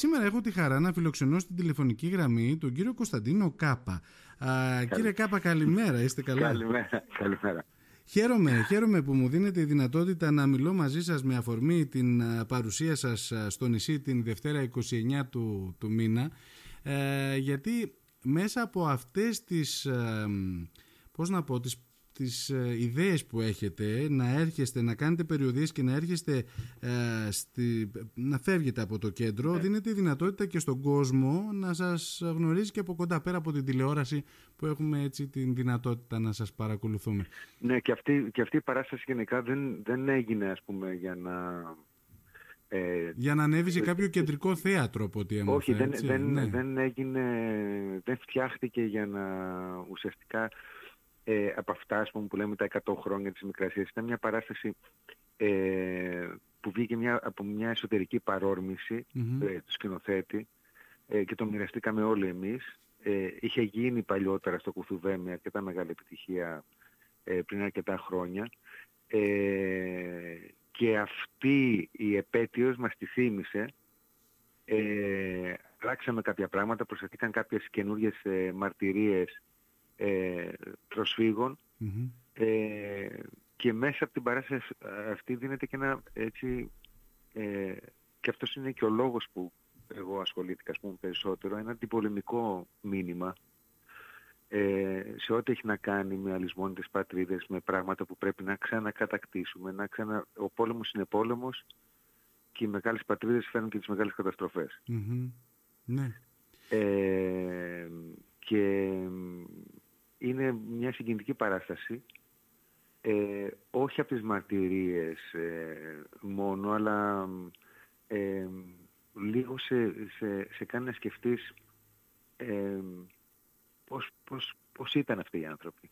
σήμερα έχω τη χαρά να φιλοξενώ στην τηλεφωνική γραμμή τον κύριο Κωνσταντίνο Κάπα. Α, κύριε Κάπα, καλημέρα. Είστε καλά; Καλημέρα. καλημέρα. Χαίρομαι, χαίρομαι που μου δίνετε η δυνατότητα να μιλώ μαζί σας με αφορμή την παρουσία σας στο νησί την Δευτέρα 29 του, του μήνα ε, γιατί μέσα από αυτές τις, ε, πώς να πω, τις τις ε, ιδέες που έχετε να έρχεστε, να κάνετε περιοδίες και να έρχεστε ε, στη, να φεύγετε από το κέντρο ναι. δίνετε δυνατότητα και στον κόσμο να σας γνωρίζει και από κοντά πέρα από την τηλεόραση που έχουμε έτσι την δυνατότητα να σας παρακολουθούμε. Ναι και αυτή, και αυτή η παράσταση γενικά δεν, δεν έγινε ας πούμε για να ε, για να ανέβει σε κάποιο κεντρικό θέατρο από ό,τι έμαθα. Όχι, δεν, δεν, ναι. δεν, έγινε, δεν φτιάχτηκε για να ουσιαστικά ε, από αυτά πούμε, που λέμε τα 100 χρόνια της Μικρασίας. Ήταν μια παράσταση ε, που βγήκε μια, από μια εσωτερική ε, του σκηνοθέτη ε, και το μοιραστήκαμε όλοι εμείς. Ε, είχε γίνει παλιότερα στο Κουθουβέ με αρκετά μεγάλη επιτυχία ε, πριν αρκετά χρόνια. Ε, και αυτή η επέτειος μας τη θύμισε. Ε, αλλάξαμε κάποια πράγματα, προσθέθηκαν κάποιες καινούργιες ε, μαρτυρίες ε, προσφυγων ε, και μέσα από την παράσταση αυτή δίνεται και ένα έτσι ε, και αυτός είναι και ο λόγος που εγώ ασχολήθηκα πούμε, περισσότερο ένα αντιπολεμικό μήνυμα ε, σε ό,τι έχει να κάνει με αλυσμόνητες πατρίδες, με πράγματα που πρέπει να ξανακατακτήσουμε, να ξανα... ο πόλεμος είναι πόλεμος και οι μεγάλες πατρίδες φέρνουν και τις μεγάλες Ναι. Ε, και είναι μια συγκινητική παράσταση ε, όχι από τις μαρτυρίες ε, μόνο αλλά ε, λίγο σε, σε, σε κάνει να σκεφτείς ε, πώς, πώς, πώς ήταν αυτοί οι άνθρωποι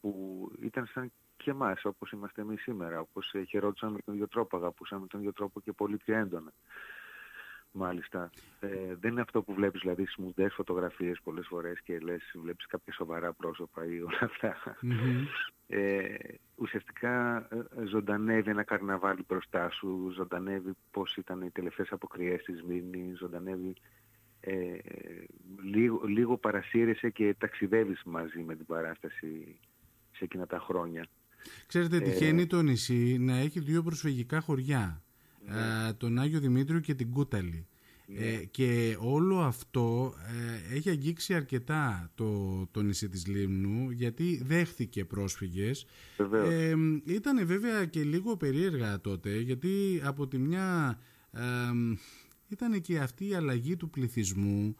που ήταν σαν και εμάς όπως είμαστε εμείς σήμερα όπως χαιρόντουσαν με τον ίδιο τρόπο, αγαπούσαν με τον ίδιο τρόπο και πολύ πιο έντονα. Μάλιστα. Ε, δεν είναι αυτό που βλέπεις δηλαδή στις μουντές φωτογραφίες πολλές φορές και λες βλέπεις κάποια σοβαρά πρόσωπα ή όλα Ε, ουσιαστικά ε, ζωντανεύει ένα καρναβάλι μπροστά σου, ζωντανεύει πώς ήταν οι τελευταίες αποκριές της Μήνη, ζωντανεύει ε, λίγο, λίγο παρασύρεσαι και ταξιδεύεις μαζί με την παράσταση σε εκείνα τα χρόνια. Ξέρετε, τυχαίνει το νησί να έχει δύο προσφυγικά χωριά ναι. τον Άγιο Δημήτριο και την Κούταλη. Ναι. Ε, και όλο αυτό ε, έχει αγγίξει αρκετά το, το νησί της Λίμνου γιατί δέχθηκε πρόσφυγες. Ε, ήταν βέβαια και λίγο περίεργα τότε γιατί από τη μια ε, ήταν και αυτή η αλλαγή του πληθυσμού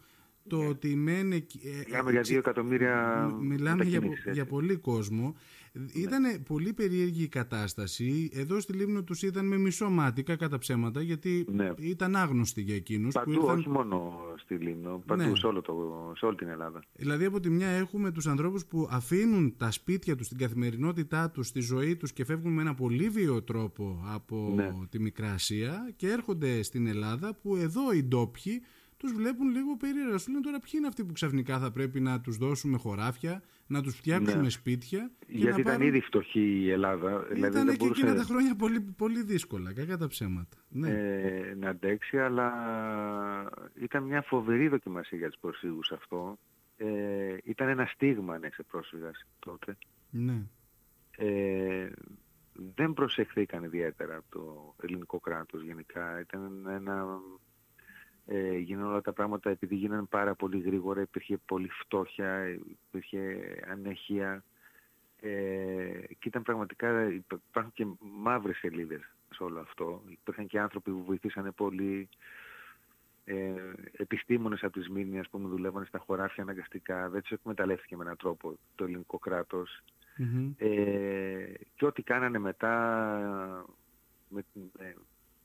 το ναι. ότι μένει... Ε, μιλάμε για δύο εκατομμύρια Μιλάμε για, για πολύ κόσμο. Ναι. Ήταν πολύ περίεργη η κατάσταση. Εδώ στη Λίμνο τους ήταν με μισό μάτι, κατά ψέματα, γιατί ναι. ήταν άγνωστοι για εκείνους. Παντού, που ήρθαν... όχι μόνο στη Λίμνο, παντού ναι. σε, όλο το, σε όλη την Ελλάδα. Δηλαδή από τη μια έχουμε τους ανθρώπους που αφήνουν τα σπίτια τους, την καθημερινότητά τους, τη ζωή τους και φεύγουν με ένα πολύ βίαιο τρόπο από ναι. τη Μικρά Ασία και έρχονται στην Ελλάδα που εδώ οι ντόπιοι τους βλέπουν λίγο περίεργα. Σου λένε τώρα ποιοι είναι αυτοί που ξαφνικά θα πρέπει να τους δώσουμε χωράφια, να τους φτιάξουμε ναι. σπίτια. Γιατί να ήταν πάρουν... ήδη φτωχή η Ελλάδα. Δηλαδή ήταν και εκείνα τα χρόνια πολύ, πολύ δύσκολα, κακά τα ψέματα. Ναι. Ε, να αντέξει, αλλά ήταν μια φοβερή δοκιμασία για τους προσφύγους αυτό. Ε, ήταν ένα στίγμα αν είσαι πρόσφυγας τότε. Ναι. Ε, δεν προσεχθήκαν ιδιαίτερα από το ελληνικό κράτος γενικά. Ήταν ένα ε, γίνανε όλα τα πράγματα επειδή γίνανε πάρα πολύ γρήγορα, υπήρχε πολύ φτώχεια, υπήρχε ανέχεια. Ε, και ήταν πραγματικά, υπάρχουν και μαύρες σελίδες σε όλο αυτό. Υπήρχαν και άνθρωποι που βοηθήσανε πολύ, ε, επιστήμονες από τις μήνυες που δουλεύανε στα χωράφια αναγκαστικά, δεν τους εκμεταλλεύτηκε με έναν τρόπο το ελληνικό Ε, και ό,τι κάνανε μετά με, ε,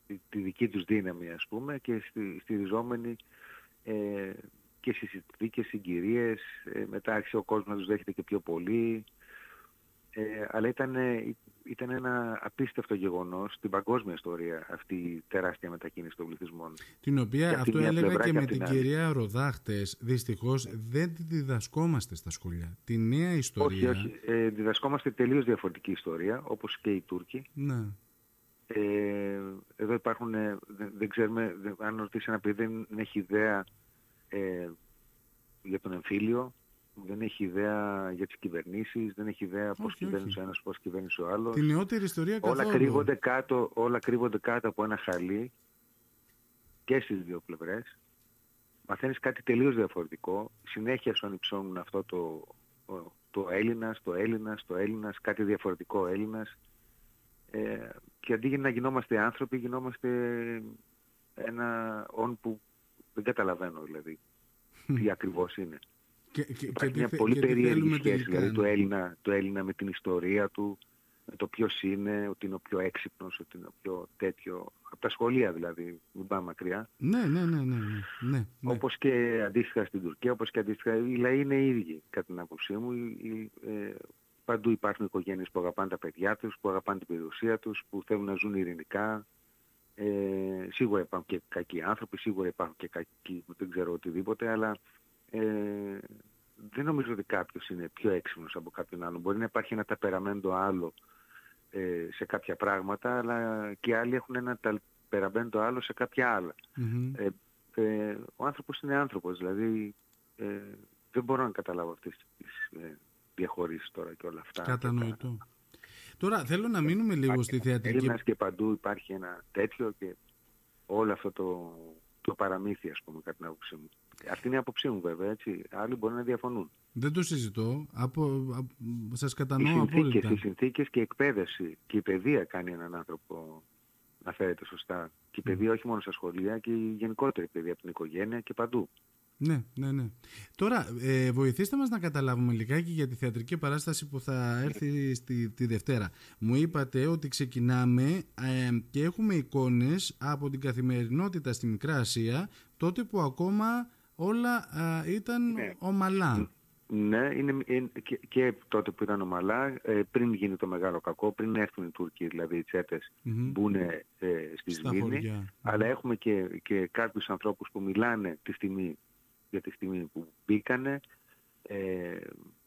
τη δική τους δύναμη ας πούμε και στη, στηριζόμενοι ε, και στις συνθήκες συγκυρίες, ε, μετά άρχισε ο κόσμος να τους δέχεται και πιο πολύ, ε, αλλά ήταν, ήταν ένα απίστευτο γεγονός στην παγκόσμια ιστορία αυτή η τεράστια μετακίνηση των πληθυσμών. Την οποία αυτό έλεγα και, με την, κυρία Ροδάχτες, δυστυχώς δεν τη διδασκόμαστε στα σχολεία. Τη νέα ιστορία... Όχι, όχι. Ε, διδασκόμαστε τελείως διαφορετική ιστορία, όπως και οι Τούρκοι. Ναι Ε, εδώ υπάρχουν, δεν, δεν ξέρουμε, αν ρωτήσει ένα παιδί δεν έχει ιδέα ε, για τον εμφύλιο, δεν έχει ιδέα για τις κυβερνήσεις, δεν έχει ιδέα πώς κυβέρνησε ο ένας, πώς κυβέρνησε ο άλλος. Την νεότερη ιστορία καθόλου. Όλα κρύβονται, κάτω, όλα κρύβονται κάτω από ένα χαλί και στις δύο πλευρές. Μαθαίνεις κάτι τελείως διαφορετικό. Συνέχεια σου ανυψώνουν αυτό το, το Έλληνας, το Έλληνας, το Έλληνας, κάτι διαφορετικό Έλληνας. Ε, και αντί για να γινόμαστε άνθρωποι, γινόμαστε ένα όν που δεν καταλαβαίνω δηλαδή τι ακριβώς είναι. Και, και, Υπάρχει και μια τι, πολύ περίεργη σχέση δηλαδή του Έλληνα, του Έλληνα με την ιστορία του, με το ποιος είναι, ότι είναι ο πιο έξυπνος, ότι είναι ο πιο τέτοιο, από τα σχολεία δηλαδή, μην πάμε μακριά. Ναι, ναι, ναι, ναι, ναι, ναι. Όπως και αντίστοιχα στην Τουρκία, όπως και αντίστοιχα, οι λαοί είναι ίδιοι κατά την άποψή μου. ε, παντού υπάρχουν οικογένειες που αγαπάνε τα παιδιά τους, που αγαπάνε την περιουσία τους, που θέλουν να ζουν ειρηνικά. Ε, σίγουρα υπάρχουν και κακοί άνθρωποι, σίγουρα υπάρχουν και κακοί, δεν ξέρω οτιδήποτε, αλλά ε, δεν νομίζω ότι κάποιος είναι πιο έξυπνος από κάποιον άλλον. Μπορεί να υπάρχει ένα ταπεραμέντο άλλο ε, σε κάποια πράγματα, αλλά και άλλοι έχουν ένα ταπεραμέντο άλλο σε κάποια Ε, ε, ο άνθρωπος είναι άνθρωπος, δηλαδή ε, δεν μπορώ να καταλάβω αυτές τις ε, διαχωρίσεις τώρα και όλα αυτά. Κατανοητό. Τώρα θέλω να μείνουμε λίγο στη θεατρική... Έλληνας και παντού υπάρχει ένα τέτοιο και όλο αυτό το, το παραμύθι, ας πούμε, κατά την άποψή μου. Αυτή είναι η άποψή μου βέβαια, έτσι. Άλλοι μπορεί να διαφωνούν. Δεν το συζητώ. Από, σας κατανοώ οι απόλυτα. Οι συνθήκες και η εκπαίδευση και η παιδεία κάνει έναν άνθρωπο να φέρεται σωστά. Και η παιδεία όχι μόνο στα σχολεία και η γενικότερη παιδεία από την οικογένεια και παντού. Ναι, ναι, ναι. Τώρα, ε, βοηθήστε μας να καταλάβουμε λιγάκι για τη θεατρική παράσταση που θα έρθει στη, τη Δευτέρα. Μου είπατε ότι ξεκινάμε ε, και έχουμε εικόνες από την καθημερινότητα στη Μικρά Ασία, τότε που ακόμα όλα ε, ήταν ναι. ομαλά. Ναι, είναι, και, και, τότε που ήταν ομαλά, ε, πριν γίνει το μεγάλο κακό, πριν έρθουν οι Τούρκοι, δηλαδή οι τσέτες, mm-hmm. μπουν ε, στη Σμύρνη, αλλά έχουμε και, και κάποιους ανθρώπους που μιλάνε τη στιγμή για τη στιγμή που μπήκανε, ε,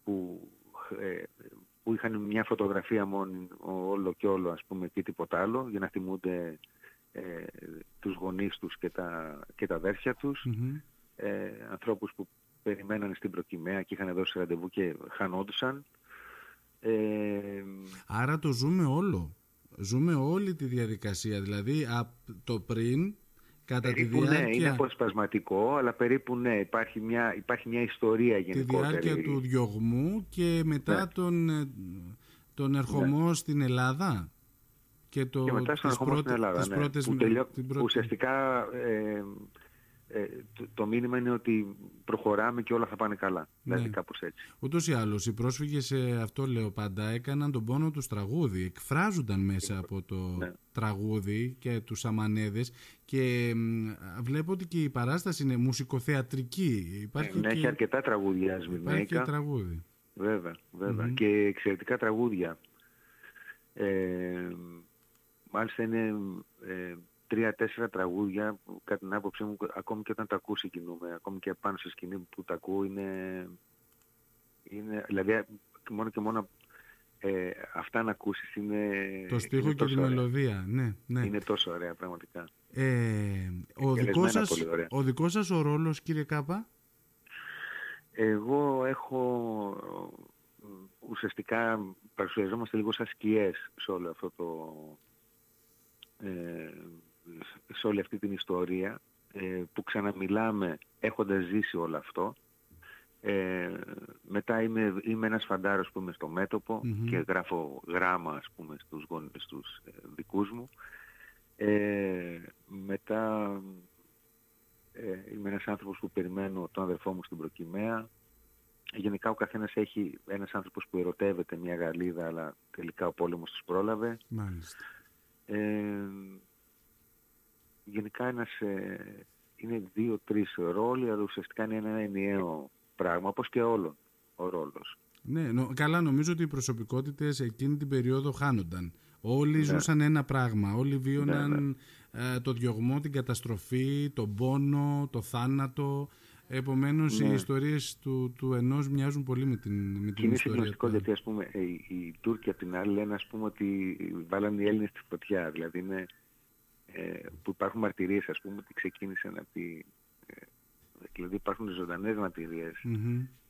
που, ε, που είχαν μια φωτογραφία μόνο όλο και όλο ας πούμε και τίποτα άλλο για να θυμούνται ε, τους γονείς τους και τα, και τα αδέρφια τους, ε, ανθρώπους που περιμένανε στην προκυμαία και είχαν δώσει ραντεβού και χανόντουσαν. Ε, Άρα το ζούμε όλο. Ζούμε όλη τη διαδικασία, δηλαδή από το πριν Κατά περίπου τη ναι, διάρκεια... ναι, είναι αποσπασματικό, αλλά περίπου ναι, υπάρχει μια, υπάρχει μια ιστορία γενικότερη. Τη διάρκεια του διωγμού και μετά ναι. τον, ε, τον ερχομό ναι. στην Ελλάδα. Και, το, και μετά στον ερχομό στην Ελλάδα, ναι, πρώτες, που τελειώ, ουσιαστικά ε, ε, το, το, μήνυμα είναι ότι προχωράμε και όλα θα πάνε καλά. Ναι. Δηλαδή κάπως έτσι. Ούτως ή άλλως οι πρόσφυγες, αυτό λέω πάντα, έκαναν τον πόνο τους τραγούδι. Εκφράζονταν μέσα από το ναι. τραγούδι και τους αμανέδες και βλέπω ότι και η παράσταση είναι μουσικοθεατρική. Υπάρχει ναι, και... Έχει αρκετά τραγούδια Υπάρχει και τραγούδι. Βέβαια, Και εξαιρετικά τραγούδια. Ε, μάλιστα είναι ε, τρία-τέσσερα τραγούδια που κατά την άποψή μου ακόμη και όταν τα ακούσει κινούμε, ακόμη και πάνω σε σκηνή που τα ακούω είναι, είναι δηλαδή μόνο και μόνο ε, αυτά να ακούσεις είναι το στίχο και τη μελωδία ναι, ναι. είναι τόσο ωραία πραγματικά. Ε, ο, δικός σας, ο δικός σας ο ρόλος κύριε Κάπα; Εγώ έχω ουσιαστικά παρουσιαζόμαστε λίγο σαν σκιές σε όλο αυτό το ε, σε όλη αυτή την ιστορία ε, που ξαναμιλάμε έχοντας ζήσει όλο αυτό. Ε, μετά είμαι, είμαι ένας φαντάρος που είμαι στο μετωπο και γράφω γράμμα ας πούμε στους γονείς τους ε, δικούς μου. Ε, μετά ε, είμαι ένας άνθρωπος που περιμένω τον αδερφό μου στην προκυμαία. Γενικά ο καθένας έχει ένας άνθρωπος που ερωτεύεται μια Γαλλίδα αλλά τελικά ο πόλεμος τους πρόλαβε. Μάλιστα. Ε, γενικά ένας, ε, είναι δύο-τρεις ρόλοι, αλλά ουσιαστικά είναι ένα ενιαίο πράγμα, όπως και όλο ο ρόλος. Ναι, νο, καλά νομίζω ότι οι προσωπικότητες εκείνη την περίοδο χάνονταν. Όλοι ναι. ζούσαν ένα πράγμα, όλοι βίωναν ναι, ναι. Ε, το διωγμό, την καταστροφή, τον πόνο, το θάνατο. Επομένως οι ιστορίες του, του ενός μοιάζουν πολύ με την, με την είναι ιστορία του. γιατί ας πούμε οι, οι Τούρκοι από την άλλη λένε ας πούμε ότι βάλανε οι Έλληνες στη φωτιά. Δηλαδή είναι, ε, που υπάρχουν μαρτυρίες ας πούμε ότι ξεκίνησαν από τη... Ε, δηλαδή υπάρχουν ζωντανές μαρτυρίες.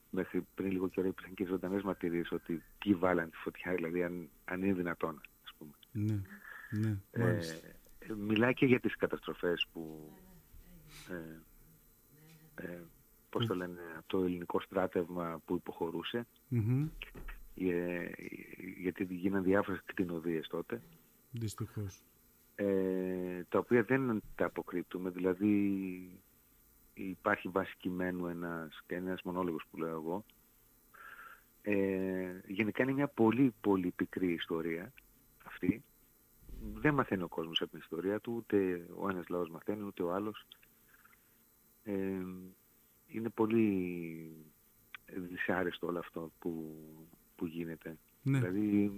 Μέχρι πριν λίγο καιρό υπήρχαν και ζωντανές μαρτυρίες ότι τι βάλανε τη φωτιά, δηλαδή αν, αν είναι δυνατόν ας πούμε. Ναι, ναι, ε, μιλάει και για τις καταστροφές που... Ε, ε, πώς το λένε, το ελληνικό στράτευμα που υποχωρούσε. Ε, γιατί γίνανε διάφορες κτηνοδίες τότε. Δυστυχώς. Ε, τα οποία δεν τα αποκρύπτουμε, δηλαδή υπάρχει βάση κειμένου ένας, και ένας μονόλογος που λέω εγώ. Ε, γενικά είναι μια πολύ πολύ πικρή ιστορία αυτή. Δεν μαθαίνει ο κόσμος από την ιστορία του, ούτε ο ένας λαός μαθαίνει, ούτε ο άλλος. Ε, είναι πολύ δυσάρεστο όλο αυτό που, που γίνεται. Ναι. Δηλαδή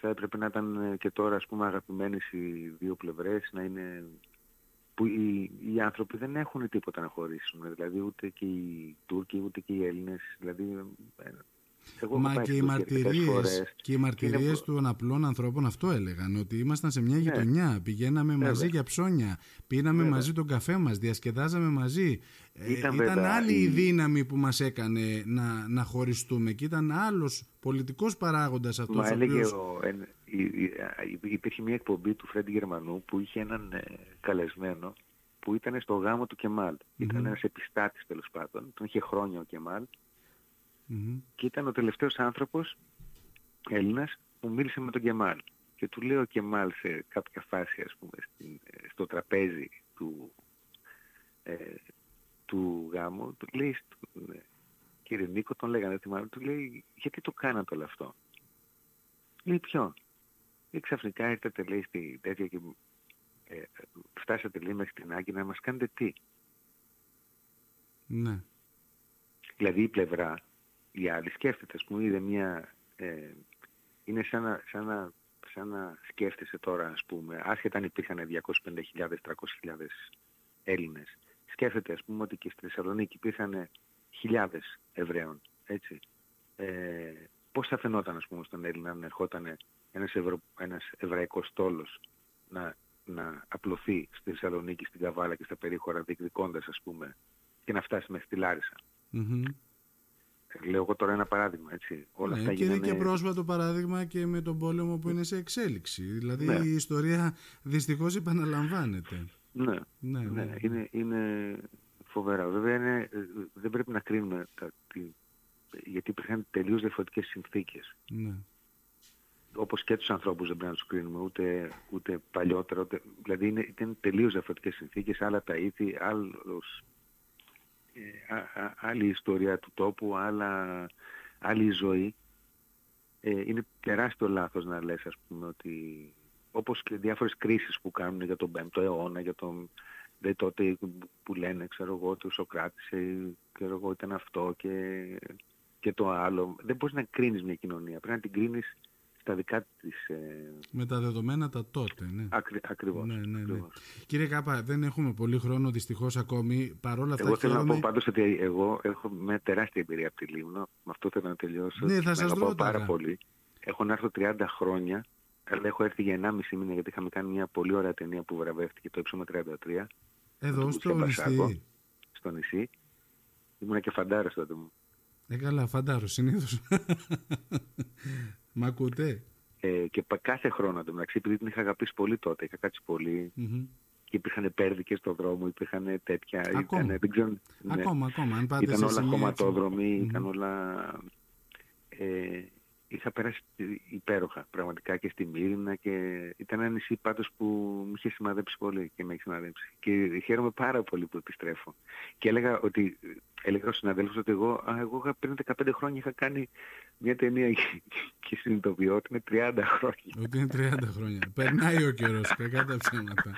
θα έπρεπε να ήταν και τώρα ας πούμε αγαπημένες οι δύο πλευρές, να είναι που οι, οι άνθρωποι δεν έχουν τίποτα να χωρίσουν, δηλαδή ούτε και οι Τούρκοι ούτε και οι Έλληνες, δηλαδή ε, εγώ Μα και οι, μαρτυρίες, και οι μαρτυρίες των απλών ανθρώπων αυτό έλεγαν, ότι ήμασταν σε μια ναι. γειτονιά, πηγαίναμε μαζί για ψώνια, πίναμε μαζί τον καφέ μας, διασκεδάζαμε μαζί. Ε, ήταν, ήταν άλλη η... δύναμη που μας έκανε να, να χωριστούμε και ήταν άλλος πολιτικός παράγοντας αυτός. Μα έλεγε ο, υπήρχε μια εκπομπή του Φρέντι Γερμανού που είχε έναν ε, καλεσμένο που ήταν στο γάμο του Κεμάλ. Ήταν ένας επιστάτης τέλος πάντων, τον είχε χρόνια ο Κεμάλ και ήταν ο τελευταίος άνθρωπος Έλληνας που μίλησε με τον Κεμάλ. Και του λέει ο Κεμάλ σε κάποια φάση, ας πούμε, στο τραπέζι του, ε, του γάμου, του λέει, στον, ε, κύριε Νίκο, τον λέγανε, θυμάμαι, του λέει, γιατί το κάνατε όλο αυτό; Λέει, ποιο; Ή ξαφνικά ήρθατε, λέει, στη τέτοια και ε, φτάσατε, λέει, μέχρι την Άγκη να μας κάνετε τι; Ναι. Δηλαδή η πλευρά η άλλη σκέφτεται, ας πούμε, είδε μια... Ε, είναι σαν να, σαν, να, σαν να σκέφτεσαι τώρα, ας πούμε, άσχετα αν υπήρχαν 250.000, 300.000 Έλληνες. Σκέφτεται, ας πούμε, ότι και στη Θεσσαλονίκη υπήρχαν χιλιάδες Εβραίων, έτσι. Ε, πώς θα φαινόταν, ας πούμε, στον Έλληνα να ερχόταν ένας, ευρω... ένας εβραϊκός τόλος να, να απλωθεί στη Θεσσαλονίκη, στην Καβάλα και στα περίχωρα διεκδικώντας, ας πούμε, και να φτάσει μέχρι τη λαρισα Λέω εγώ τώρα ένα παράδειγμα, έτσι. Όλα ναι, αυτά και είναι και πρόσφατο παράδειγμα και με τον πόλεμο που είναι σε εξέλιξη. Δηλαδή ναι. η ιστορία δυστυχώς επαναλαμβάνεται. Ναι, ναι, ναι. ναι. Είναι, είναι φοβερά. Βέβαια είναι, δεν πρέπει να κρίνουμε τα, τη, γιατί υπήρχαν τελείως διαφορετικές συνθήκες. Ναι. Όπως και τους ανθρώπους δεν πρέπει να τους κρίνουμε, ούτε, ούτε παλιότερα. Ούτε, δηλαδή είναι, ήταν τελείως διαφορετικές συνθήκες, άλλα τα ήθη, άλλος ε, άλλη ιστορία του τόπου, άλλα, άλλη ζωή. Ε, είναι τεράστιο λάθος να λες ας πούμε ότι όπως και διάφορες κρίσεις που κάνουν για τον 5ο αιώνα, για τον δε τότε που λένε ξέρω εγώ ότι ο Σοκράτης ε, ξέρω εγώ ήταν αυτό και, και το άλλο. Δεν μπορείς να κρίνεις μια κοινωνία, πρέπει να την κρίνεις στα δικά της... Ε... Με τα δεδομένα τα τότε, ναι. Ακρι, ακριβώς, ναι, ναι, ναι. Κύριε Κάπα, δεν έχουμε πολύ χρόνο δυστυχώς ακόμη. Παρόλα αυτά εγώ θέλω να πω πάντως ότι εγώ έχω με τεράστια εμπειρία από τη Λίμνο. Με αυτό θέλω να τελειώσω. Ναι, θα σας ρωτάω. πάρα πολύ. Έχω να έρθω 30 χρόνια. Αλλά έχω έρθει για 1,5 μήνα γιατί είχαμε κάνει μια πολύ ωραία ταινία που βραβεύτηκε το ύψωμα 33. Εδώ στο νησί. Στο νησί. Ήμουν και φαντάρος τότε μου. Ε, καλά, φαντάρος συνήθως. Μ' ακούτε; Ε, και κάθε χρόνο το μεταξύ, επειδή την είχα αγαπήσει πολύ τότε, είχα κάτσει πολύ. Mm-hmm. Και υπήρχαν πέρδικες στον δρόμο, υπήρχαν τέτοια. Ακόμα, ήταν, δεν ξέρω, ναι, ακόμα, ακόμα. Αν πάτε ήταν όλα χωματόδρομοι, mm-hmm. ήταν όλα... Ε, είχα περάσει υπέροχα πραγματικά και στη Μύρινα και ήταν ένα νησί πάντως που με είχε σημαδέψει πολύ και με έχει σημαδέψει. Και χαίρομαι πάρα πολύ που επιστρέφω. Και έλεγα ότι έλεγα στους συναδέλφους ότι εγώ, α, εγώ πριν 15 χρόνια είχα κάνει μια ταινία και συνειδητοποιώ ότι είναι 30 χρόνια. Ότι είναι 30 χρόνια. Περνάει ο καιρός, κακά τα ψέματα.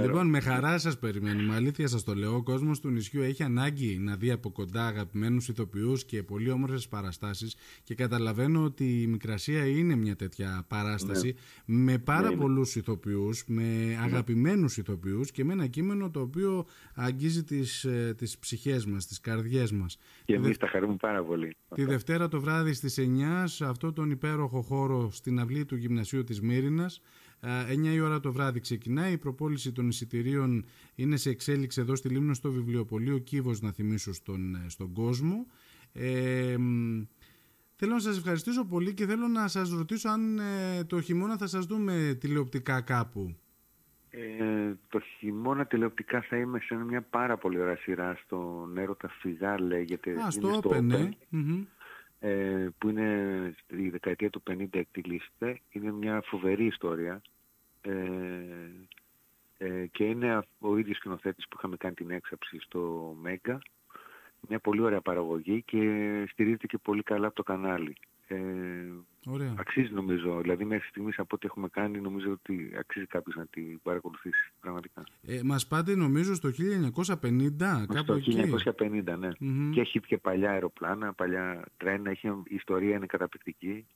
λοιπόν, με χαρά σας περιμένουμε. Αλήθεια σας το λέω. Ο κόσμος του νησιού έχει ανάγκη να δει από κοντά αγαπημένους ηθοποιούς και πολύ όμορφες παραστάσεις. Και καταλαβαίνω ότι η Μικρασία είναι μια τέτοια παράσταση ναι. με πάρα ναι, πολλούς ηθοποιούς, με ναι. αγαπημένους ηθοποιούς και με ένα κείμενο το οποίο αγγίζει τις τις ε, ψυχές μας, τις καρδιές μας. Και εμείς τα χαρούμε πάρα πολύ. Τη Δευτέρα το βράδυ στις 9 σε αυτό τον υπέροχο χώρο στην αυλή του Γυμνασίου της Μύρινας. 9 η ώρα το βράδυ ξεκινάει. Η προπόληση των εισιτηρίων είναι σε εξέλιξη εδώ στη Λίμνο στο βιβλιοπωλείο Κύβος να θυμίσω στον, ε, στον κόσμο. Ε, θέλω να σας ευχαριστήσω πολύ και θέλω να σας ρωτήσω αν ε, το χειμώνα θα σας δούμε τηλεοπτικά κάπου. Ε, το χειμώνα τηλεοπτικά θα είμαι σε μια πάρα πολύ ωραία σειρά στο Νέρο Φυγά λέγεται. Α, στο Open, ναι. Ε, που είναι στη δεκαετία του 50 εκτιλήσεται. Είναι μια φοβερή ιστορία ε, ε, και είναι ο ίδιος σκηνοθέτης που είχαμε κάνει την έξαψη στο Μέγκα. Μια πολύ ωραία παραγωγή και στηρίζεται και πολύ καλά από το κανάλι. Ε, Ωραία. Αξίζει νομίζω, δηλαδή μέχρι στιγμής από ό,τι έχουμε κάνει νομίζω ότι αξίζει κάποιος να την παρακολουθήσει πραγματικά. Ε, μας πάτε νομίζω στο 1950 κάπου Στο 1950 ναι. Και έχει και παλιά αεροπλάνα, παλιά τρένα, έχει, η ιστορία είναι καταπληκτική.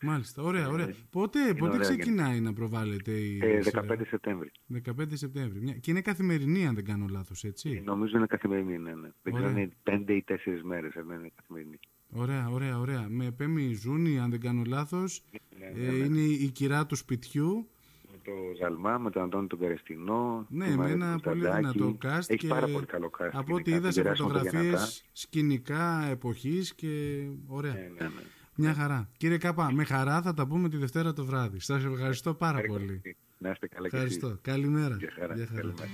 Μάλιστα, ωραία, ωραία. Ε, πότε, πότε ξεκινάει να προβάλλεται η... Ε, 15 Σεπτέμβρη. 15 Σεπτέμβρη. Και είναι καθημερινή αν δεν κάνω λάθος, έτσι; Ε, νομίζω είναι καθημερινή, ναι. ναι. Δεν ξέρω είναι 5 ή 4 μέρες, αλλά είναι καθημερινή. Ωραία, ωραία, ωραία. Με Πέμι Ζούνη, αν δεν κάνω λάθος, ναι, ναι, ναι. είναι η κυρά του σπιτιού. Με το Ζαλμά, με τον Αντώνη τον Καρεστινό. Ναι, με ένα πολύ δυνατό cast. Έχει και πάρα πολύ καλό cast. Από ό,τι είδα σε φωτογραφίες σκηνικά εποχής και ωραία. Ναι, ναι, ναι. Μια χαρά. Κύριε Κάπα, με χαρά θα τα πούμε τη Δευτέρα το βράδυ. Σας ευχαριστώ πάρα πολύ. Να είστε καλά Ευχαριστώ. Καλημέρα. Γεια χαρά. Καλημέρα.